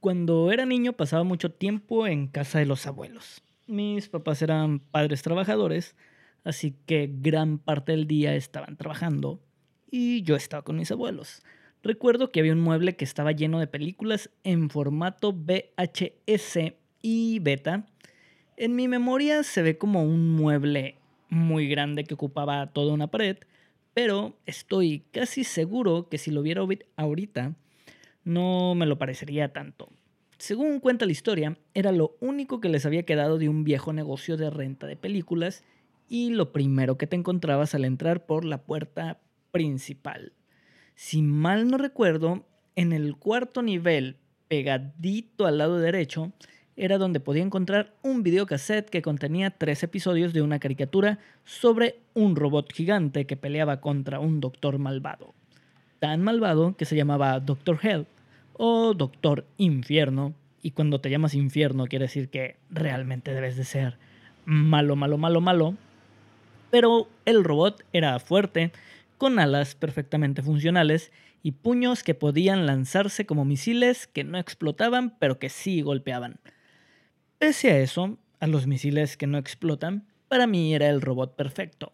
Cuando era niño pasaba mucho tiempo en casa de los abuelos. Mis papás eran padres trabajadores, así que gran parte del día estaban trabajando y yo estaba con mis abuelos. Recuerdo que había un mueble que estaba lleno de películas en formato VHS y beta. En mi memoria se ve como un mueble muy grande que ocupaba toda una pared, pero estoy casi seguro que si lo viera ahorita no me lo parecería tanto. Según cuenta la historia, era lo único que les había quedado de un viejo negocio de renta de películas y lo primero que te encontrabas al entrar por la puerta principal. Si mal no recuerdo, en el cuarto nivel, pegadito al lado derecho, era donde podía encontrar un videocassette que contenía tres episodios de una caricatura sobre un robot gigante que peleaba contra un doctor malvado. Tan malvado que se llamaba Doctor Hell o Doctor Infierno. Y cuando te llamas infierno quiere decir que realmente debes de ser malo, malo, malo, malo. Pero el robot era fuerte, con alas perfectamente funcionales y puños que podían lanzarse como misiles que no explotaban pero que sí golpeaban. Pese a eso, a los misiles que no explotan, para mí era el robot perfecto,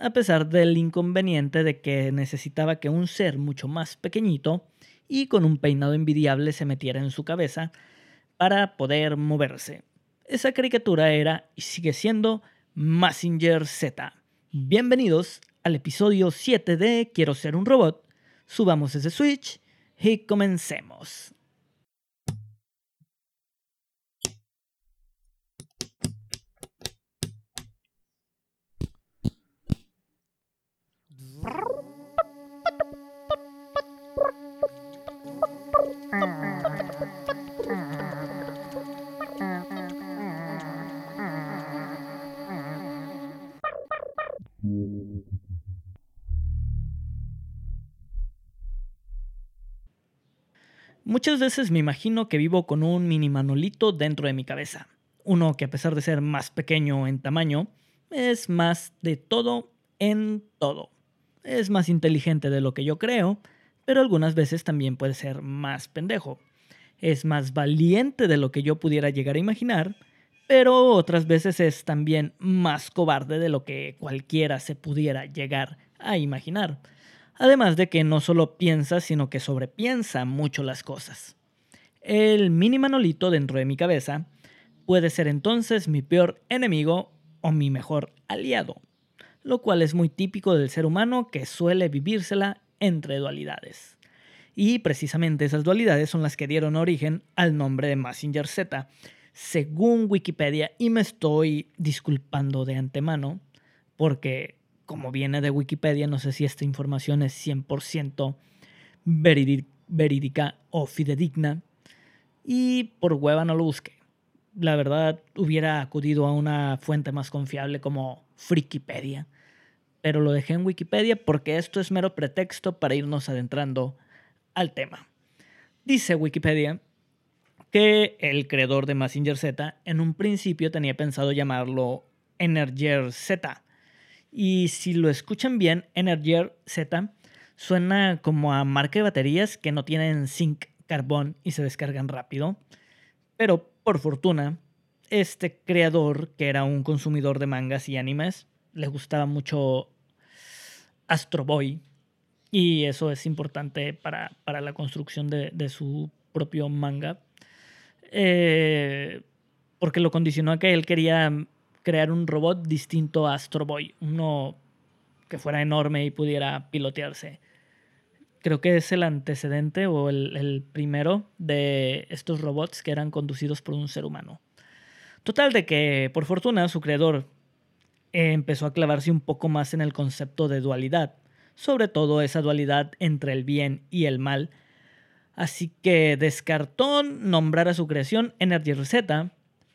a pesar del inconveniente de que necesitaba que un ser mucho más pequeñito y con un peinado envidiable se metiera en su cabeza para poder moverse. Esa caricatura era y sigue siendo Massinger Z. Bienvenidos al episodio 7 de Quiero ser un robot. Subamos ese switch y comencemos. Muchas veces me imagino que vivo con un mini manolito dentro de mi cabeza. Uno que a pesar de ser más pequeño en tamaño, es más de todo en todo. Es más inteligente de lo que yo creo, pero algunas veces también puede ser más pendejo. Es más valiente de lo que yo pudiera llegar a imaginar, pero otras veces es también más cobarde de lo que cualquiera se pudiera llegar a imaginar. Además de que no solo piensa, sino que sobrepiensa mucho las cosas. El mini manolito dentro de mi cabeza puede ser entonces mi peor enemigo o mi mejor aliado, lo cual es muy típico del ser humano que suele vivírsela entre dualidades. Y precisamente esas dualidades son las que dieron origen al nombre de Messenger Z, según Wikipedia, y me estoy disculpando de antemano porque como viene de Wikipedia, no sé si esta información es 100% verídica o fidedigna. Y por hueva no lo busqué. La verdad, hubiera acudido a una fuente más confiable como Frikipedia. Pero lo dejé en Wikipedia porque esto es mero pretexto para irnos adentrando al tema. Dice Wikipedia que el creador de Messenger Z en un principio tenía pensado llamarlo Energer Z y si lo escuchan bien, Energier Z suena como a marca de baterías que no tienen zinc, carbón y se descargan rápido. Pero por fortuna, este creador, que era un consumidor de mangas y animes, le gustaba mucho Astro Boy. Y eso es importante para, la construcción de, su propio manga. Eh, porque lo condicionó a que él quería crear un robot distinto a Astro Boy, uno que fuera enorme y pudiera pilotearse. Creo que es el antecedente o el, primero de estos robots que eran conducidos por un ser humano. Total de que, por fortuna, su creador empezó a clavarse un poco más en el concepto de dualidad, sobre todo esa dualidad entre el bien y el mal. Así que descartó nombrar a su creación Energy Rosetta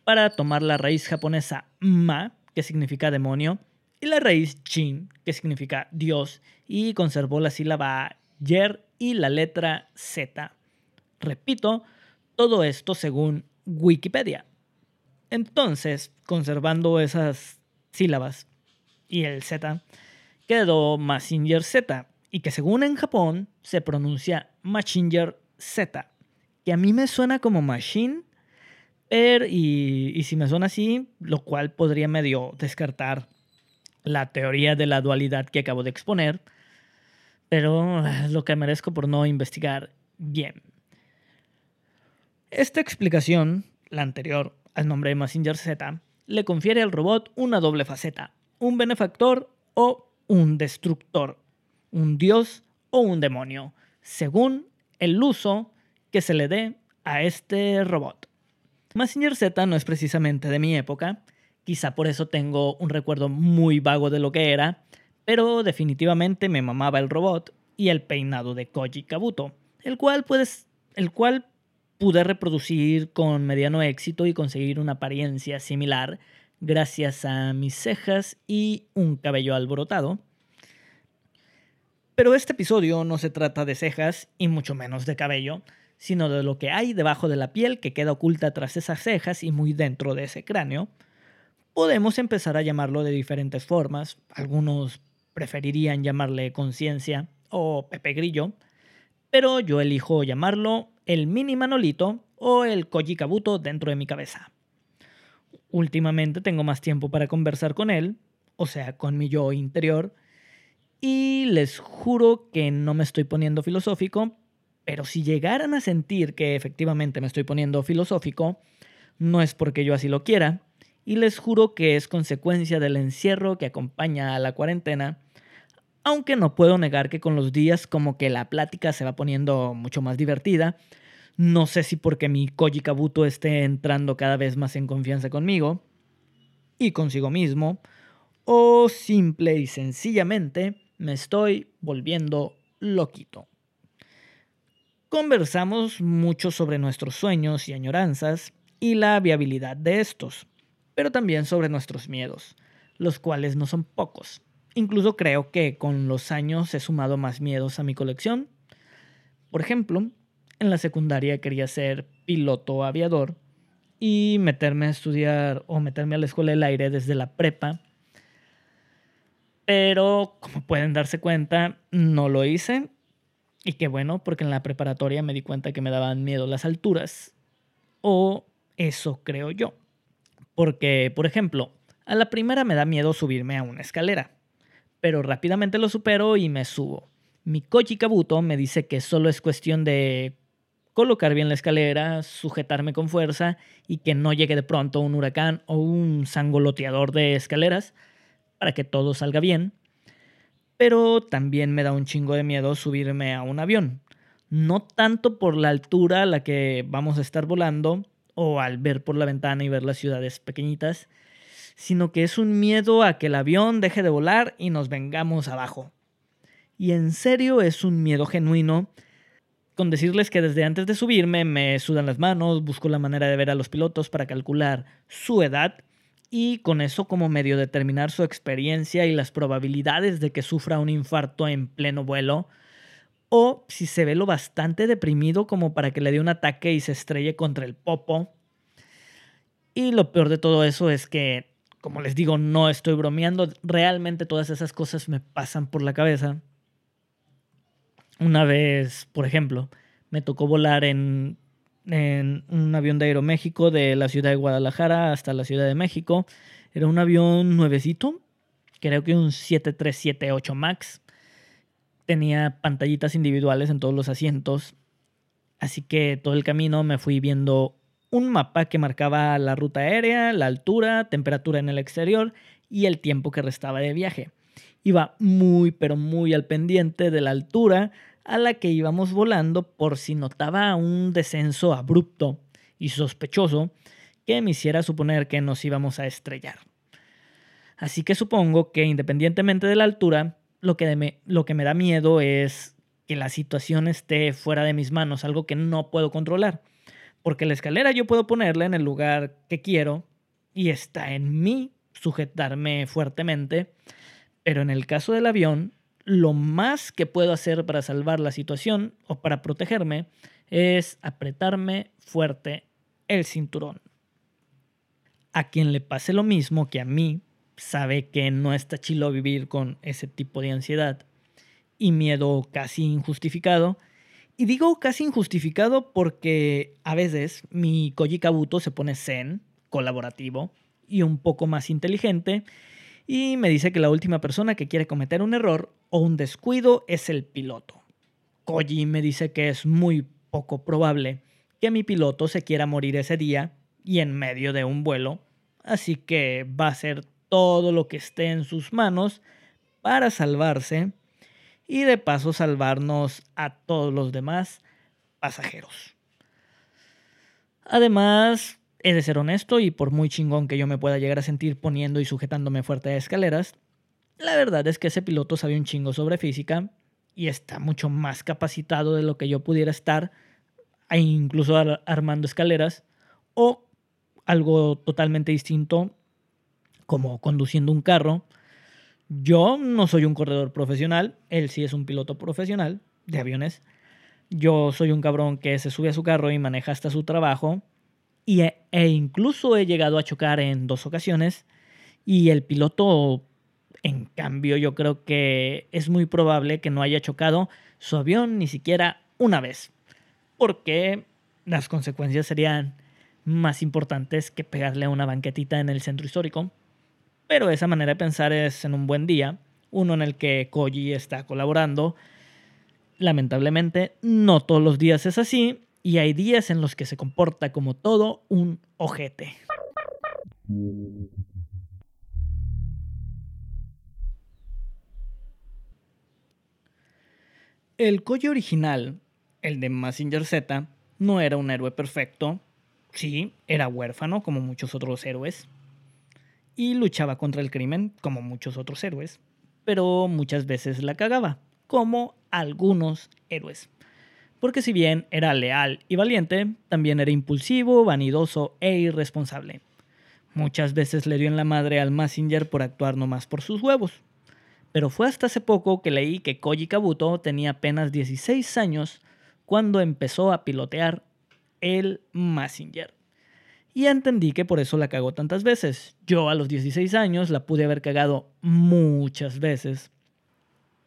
para tomar la raíz japonesa ma, que significa demonio, y la raíz chin, que significa Dios, y conservó la sílaba yer y la letra z. Repito, todo esto según Wikipedia. Entonces, conservando esas sílabas y el z, quedó Massinger Z, y que según en Japón se pronuncia Machinger Z, que a mí me suena como machine, y, si me suena así, lo cual podría medio descartar la teoría de la dualidad que acabo de exponer, pero es lo que merezco por no investigar bien. Esta explicación, la anterior al nombre de Messenger Z, le confiere al robot una doble faceta, un benefactor o un destructor, un dios o un demonio, según el uso que se le dé a este robot. Messenger Z no es precisamente de mi época, quizá por eso tengo un recuerdo muy vago de lo que era, pero definitivamente me mamaba el robot y el peinado de Koji Kabuto, el cual, puedes, el cual pude reproducir con mediano éxito y conseguir una apariencia similar gracias a mis cejas y un cabello alborotado. Pero este episodio no se trata de cejas y mucho menos de cabello, sino de lo que hay debajo de la piel que queda oculta tras esas cejas y muy dentro de ese cráneo. Podemos empezar a llamarlo de diferentes formas. Algunos preferirían llamarle conciencia o Pepe Grillo, pero yo elijo llamarlo el mini Manolito o el Koji Kabuto dentro de mi cabeza. Últimamente tengo más tiempo para conversar con él, o sea, con mi yo interior, y les juro que no me estoy poniendo filosófico, pero si llegaran a sentir que efectivamente me estoy poniendo filosófico, no es porque yo así lo quiera, y les juro que es consecuencia del encierro que acompaña a la cuarentena, aunque no puedo negar que con los días como que la plática se va poniendo mucho más divertida. No sé si porque mi Koji Kabuto esté entrando cada vez más en confianza conmigo y consigo mismo, o simple y sencillamente me estoy volviendo loquito. Conversamos mucho sobre nuestros sueños y añoranzas y la viabilidad de estos, pero también sobre nuestros miedos, los cuales no son pocos. Incluso creo que con los años he sumado más miedos a mi colección. Por ejemplo, en la secundaria quería ser piloto aviador y meterme a estudiar o meterme a la escuela del aire desde la prepa pero como pueden darse cuenta, no lo hice. Y qué bueno, porque en la preparatoria me di cuenta que me daban miedo las alturas. O eso creo yo. Porque, por ejemplo, a la primera me da miedo subirme a una escalera. Pero rápidamente lo supero y me subo. Mi Koji Kabuto me dice que solo es cuestión de colocar bien la escalera, sujetarme con fuerza y que no llegue de pronto un huracán o un sangoloteador de escaleras para que todo salga bien. Pero también me da un chingo de miedo subirme a un avión. No tanto por la altura a la que vamos a estar volando o al ver por la ventana y ver las ciudades pequeñitas, sino que es un miedo a que el avión deje de volar y nos vengamos abajo. Y en serio es un miedo genuino con decirles que desde antes de subirme me sudan las manos, busco la manera de ver a los pilotos para calcular su edad y con eso como medio determinar su experiencia y las probabilidades de que sufra un infarto en pleno vuelo, o si se ve lo bastante deprimido como para que le dé un ataque y se estrelle contra el popo. Y lo peor de todo eso es que, como les digo, no estoy bromeando, realmente todas esas cosas me pasan por la cabeza. Una vez, por ejemplo, me tocó volar en en un avión de Aeroméxico de la ciudad de Guadalajara hasta la Ciudad de México. Era un avión nuevecito, creo que un 7378 MAX. Tenía pantallitas individuales en todos los asientos. Así que todo el camino me fui viendo un mapa que marcaba la ruta aérea, la altura, temperatura en el exterior y el tiempo que restaba de viaje. Iba muy pero muy al pendiente de la altura, a la que íbamos volando por si notaba un descenso abrupto y sospechoso que me hiciera suponer que nos íbamos a estrellar. Así que supongo que independientemente de la altura, lo que, me, lo que me da miedo es que la situación esté fuera de mis manos, algo que no puedo controlar. Porque la escalera yo puedo ponerla en el lugar que quiero y está en mí sujetarme fuertemente, pero en el caso del avión lo más que puedo hacer para salvar la situación o para protegerme es apretarme fuerte el cinturón. A quien le pase lo mismo que a mí, sabe que no está chilo vivir con ese tipo de ansiedad y miedo casi injustificado Y digo casi injustificado porque a veces mi Koji Kabuto se pone zen, colaborativo y un poco más inteligente y me dice que la última persona que quiere cometer un error o un descuido es el piloto. Koji me dice que es muy poco probable que mi piloto se quiera morir ese día y en medio de un vuelo, así que va a hacer todo lo que esté en sus manos para salvarse y de paso salvarnos a todos los demás pasajeros. Además, he de ser honesto y por muy chingón que yo me pueda llegar a sentir poniendo y sujetándome fuerte a escaleras, la verdad es que ese piloto sabe un chingo sobre física y está mucho más capacitado de lo que yo pudiera estar, e incluso armando escaleras, o algo totalmente distinto, como conduciendo un carro. Yo no soy un corredor profesional, él sí es un piloto profesional de aviones. Yo soy un cabrón que se sube a su carro y maneja hasta su trabajo y e incluso he llegado a chocar en dos ocasiones y el piloto, en cambio, yo creo que es muy probable que no haya chocado su avión ni siquiera una vez, porque las consecuencias serían más importantes que pegarle a una banquetita en el centro histórico. Pero esa manera de pensar es en un buen día, uno en el que Koji está colaborando. Lamentablemente, no todos los días es así, y hay días en los que se comporta como todo un ojete. El Koji original, el de Massinger Z, no era un héroe perfecto. Sí, era huérfano como muchos otros héroes. Y luchaba contra el crimen como muchos otros héroes. Pero muchas veces la cagaba, como algunos héroes porque si bien era leal y valiente, también era impulsivo, vanidoso e irresponsable. Muchas veces le dio en la madre al Massinger por actuar nomás por sus huevos. Pero fue hasta hace poco que leí que Koji Kabuto tenía apenas 16 años cuando empezó a pilotear el Massinger. Y entendí que por eso la cagó tantas veces. Yo a los 16 años la pude haber cagado muchas veces,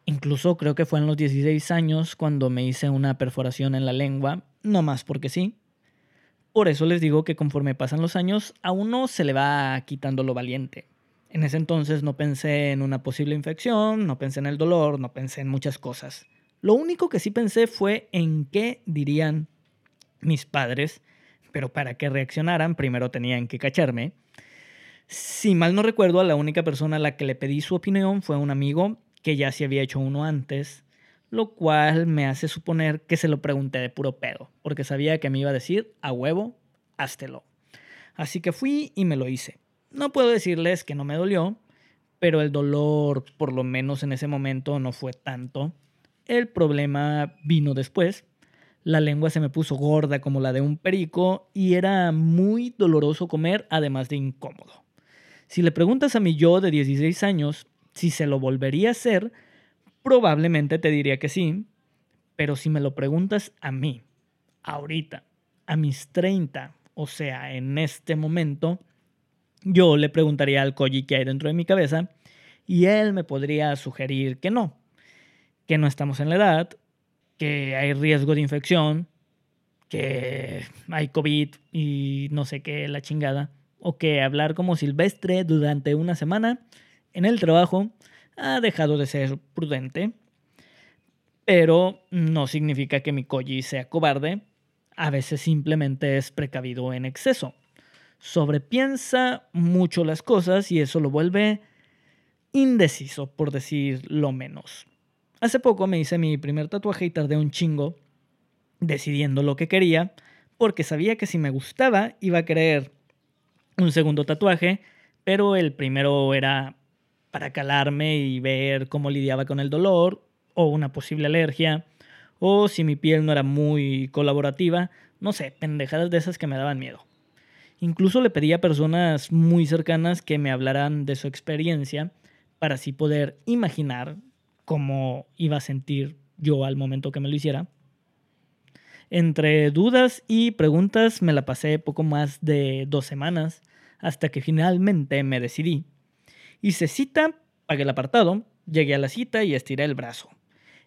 Incluso creo que fue en los 16 años cuando me hice una perforación en la lengua, no más porque sí. Por eso les digo que conforme pasan los años, a uno se le va quitando lo valiente. En ese entonces no pensé en una posible infección, no pensé en el dolor, no pensé en muchas cosas. Lo único que sí pensé fue en qué dirían mis padres, pero para que reaccionaran primero tenían que cacharme. Si mal no recuerdo, a la única persona a la que le pedí su opinión fue un amigo que ya se había hecho uno antes, lo cual me hace suponer que se lo pregunté de puro pedo, porque sabía que me iba a decir, a huevo, háztelo. Así que fui y me lo hice. No puedo decirles que no me dolió, pero el dolor, por lo menos en ese momento, no fue tanto. El problema vino después. La lengua se me puso gorda como la de un perico y era muy doloroso comer, además de incómodo. Si le preguntas a mi yo de 16 años, si se lo volvería a hacer, probablemente te diría que sí, pero si me lo preguntas a mí, ahorita, a mis 30, o sea, en este momento, yo le preguntaría al Koji que hay dentro de mi cabeza y él me podría sugerir que no, que no estamos en la edad, que hay riesgo de infección, que hay COVID y no sé qué, la chingada, o que hablar como silvestre durante una semana en el trabajo ha dejado de ser prudente, pero no significa que mi Koji sea cobarde, a veces simplemente es precavido en exceso. Sobrepiensa mucho las cosas y eso lo vuelve indeciso, por decir lo menos. Hace poco me hice mi primer tatuaje y tardé un chingo decidiendo lo que quería, porque sabía que si me gustaba iba a querer un segundo tatuaje, pero el primero era para calarme y ver cómo lidiaba con el dolor o una posible alergia, o si mi piel no era muy colaborativa, no sé, pendejadas de esas que me daban miedo. Incluso le pedí a personas muy cercanas que me hablaran de su experiencia para así poder imaginar cómo iba a sentir yo al momento que me lo hiciera. Entre dudas y preguntas me la pasé poco más de dos semanas hasta que finalmente me decidí Hice cita, pagué el apartado, llegué a la cita y estiré el brazo.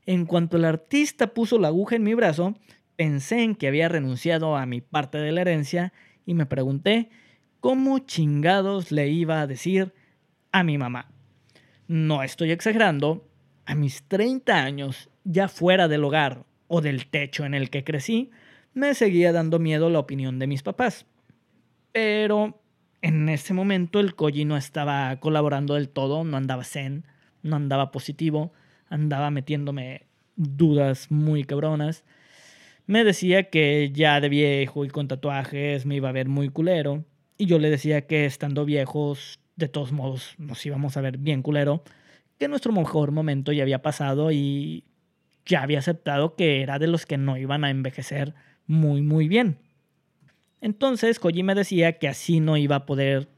En cuanto el artista puso la aguja en mi brazo, pensé en que había renunciado a mi parte de la herencia y me pregunté cómo chingados le iba a decir a mi mamá. No estoy exagerando, a mis 30 años, ya fuera del hogar o del techo en el que crecí, me seguía dando miedo la opinión de mis papás. Pero en ese momento el Koji no estaba colaborando del todo, no andaba zen, no andaba positivo, andaba metiéndome dudas muy cabronas. Me decía que ya de viejo y con tatuajes me iba a ver muy culero. Y yo le decía que estando viejos, de todos modos, nos íbamos a ver bien culero. Que nuestro mejor momento ya había pasado y ya había aceptado que era de los que no iban a envejecer muy, muy bien. Entonces Koji me decía que así no iba a poder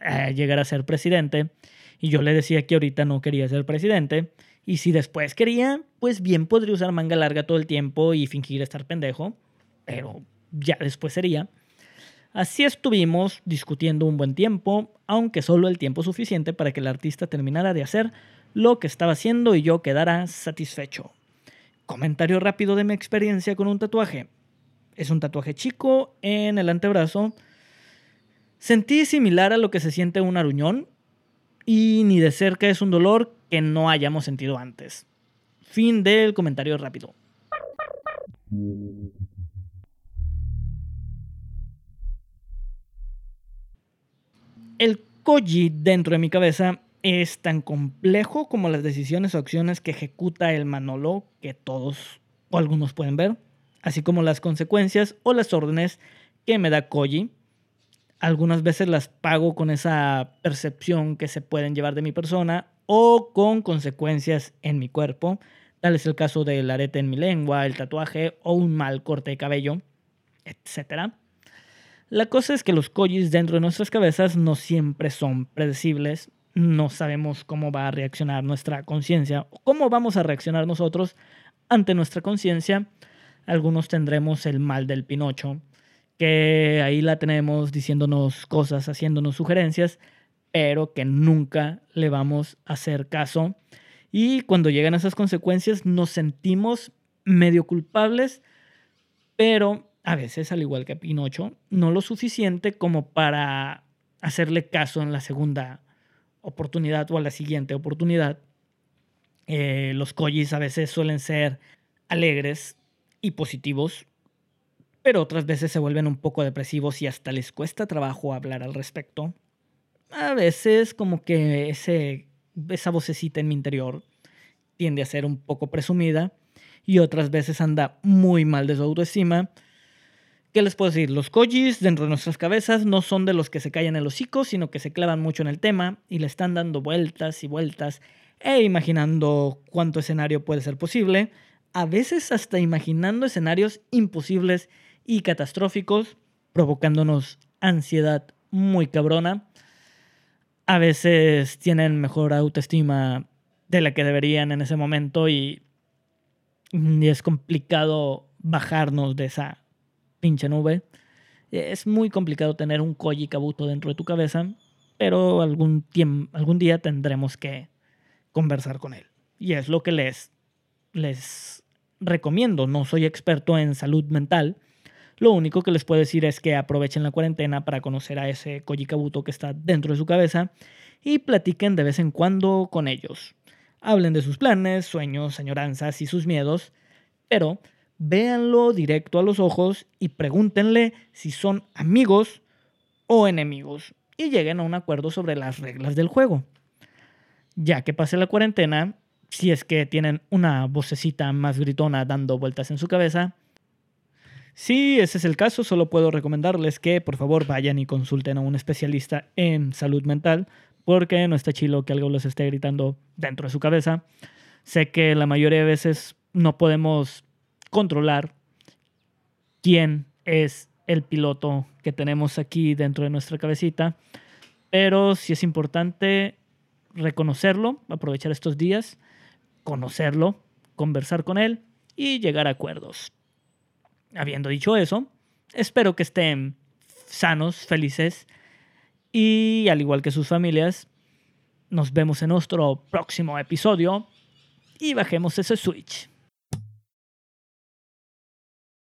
eh, llegar a ser presidente. Y yo le decía que ahorita no quería ser presidente. Y si después quería, pues bien podría usar manga larga todo el tiempo y fingir estar pendejo. Pero ya después sería. Así estuvimos discutiendo un buen tiempo, aunque solo el tiempo suficiente para que el artista terminara de hacer lo que estaba haciendo y yo quedara satisfecho. Comentario rápido de mi experiencia con un tatuaje. Es un tatuaje chico en el antebrazo. Sentí similar a lo que se siente un aruñón y ni de cerca es un dolor que no hayamos sentido antes. Fin del comentario rápido. El koji dentro de mi cabeza es tan complejo como las decisiones o acciones que ejecuta el Manolo que todos o algunos pueden ver, así como las consecuencias o las órdenes que me da Koji. Algunas veces las pago con esa percepción que se pueden llevar de mi persona o con consecuencias en mi cuerpo. Tal es el caso del arete en mi lengua, el tatuaje o un mal corte de cabello, etc. La cosa es que los kojis dentro de nuestras cabezas no siempre son predecibles no sabemos cómo va a reaccionar nuestra conciencia o cómo vamos a reaccionar nosotros ante nuestra conciencia. Algunos tendremos el mal del Pinocho, que ahí la tenemos diciéndonos cosas, haciéndonos sugerencias, pero que nunca le vamos a hacer caso. Y cuando llegan esas consecuencias nos sentimos medio culpables, pero a veces, al igual que Pinocho, no lo suficiente como para hacerle caso en la segunda oportunidad o a la siguiente oportunidad. Eh, los kojis a veces suelen ser alegres y positivos, pero otras veces se vuelven un poco depresivos y hasta les cuesta trabajo hablar al respecto. A veces como que ese, esa vocecita en mi interior tiende a ser un poco presumida y otras veces anda muy mal de su autoestima ¿Qué les puedo decir? Los kojis dentro de nuestras cabezas no son de los que se callan el hocico, sino que se clavan mucho en el tema y le están dando vueltas y vueltas e imaginando cuánto escenario puede ser posible, a veces hasta imaginando escenarios imposibles y catastróficos, provocándonos ansiedad muy cabrona. A veces tienen mejor autoestima de la que deberían en ese momento y, es complicado bajarnos de esa pinche nube. Es muy complicado tener un Koji Kabuto dentro de tu cabeza, pero algún, algún día tendremos que conversar con él. Y es lo que les, les recomiendo. No soy experto en salud mental. Lo único que les puedo decir es que aprovechen la cuarentena para conocer a ese Koji Kabuto que está dentro de su cabeza y platiquen de vez en cuando con ellos. Hablen de sus planes, sueños, añoranzas y sus miedos, pero véanlo directo a los ojos y pregúntenle si son amigos o enemigos y lleguen a un acuerdo sobre las reglas del juego. Ya que pase la cuarentena, si es que tienen una vocecita más gritona dando vueltas en su cabeza, si ese es el caso, solo puedo recomendarles que por favor vayan y consulten a un especialista en salud mental, porque no está chilo que algo les esté gritando dentro de su cabeza. Sé que la mayoría de veces no podemos controlar quién es el piloto que tenemos aquí dentro de nuestra cabecita, pero sí es importante reconocerlo, aprovechar estos días, conocerlo, conversar con él y llegar a acuerdos. Habiendo dicho eso, espero que estén sanos, felices y al igual que sus familias, nos vemos en nuestro próximo episodio y bajemos ese Switch.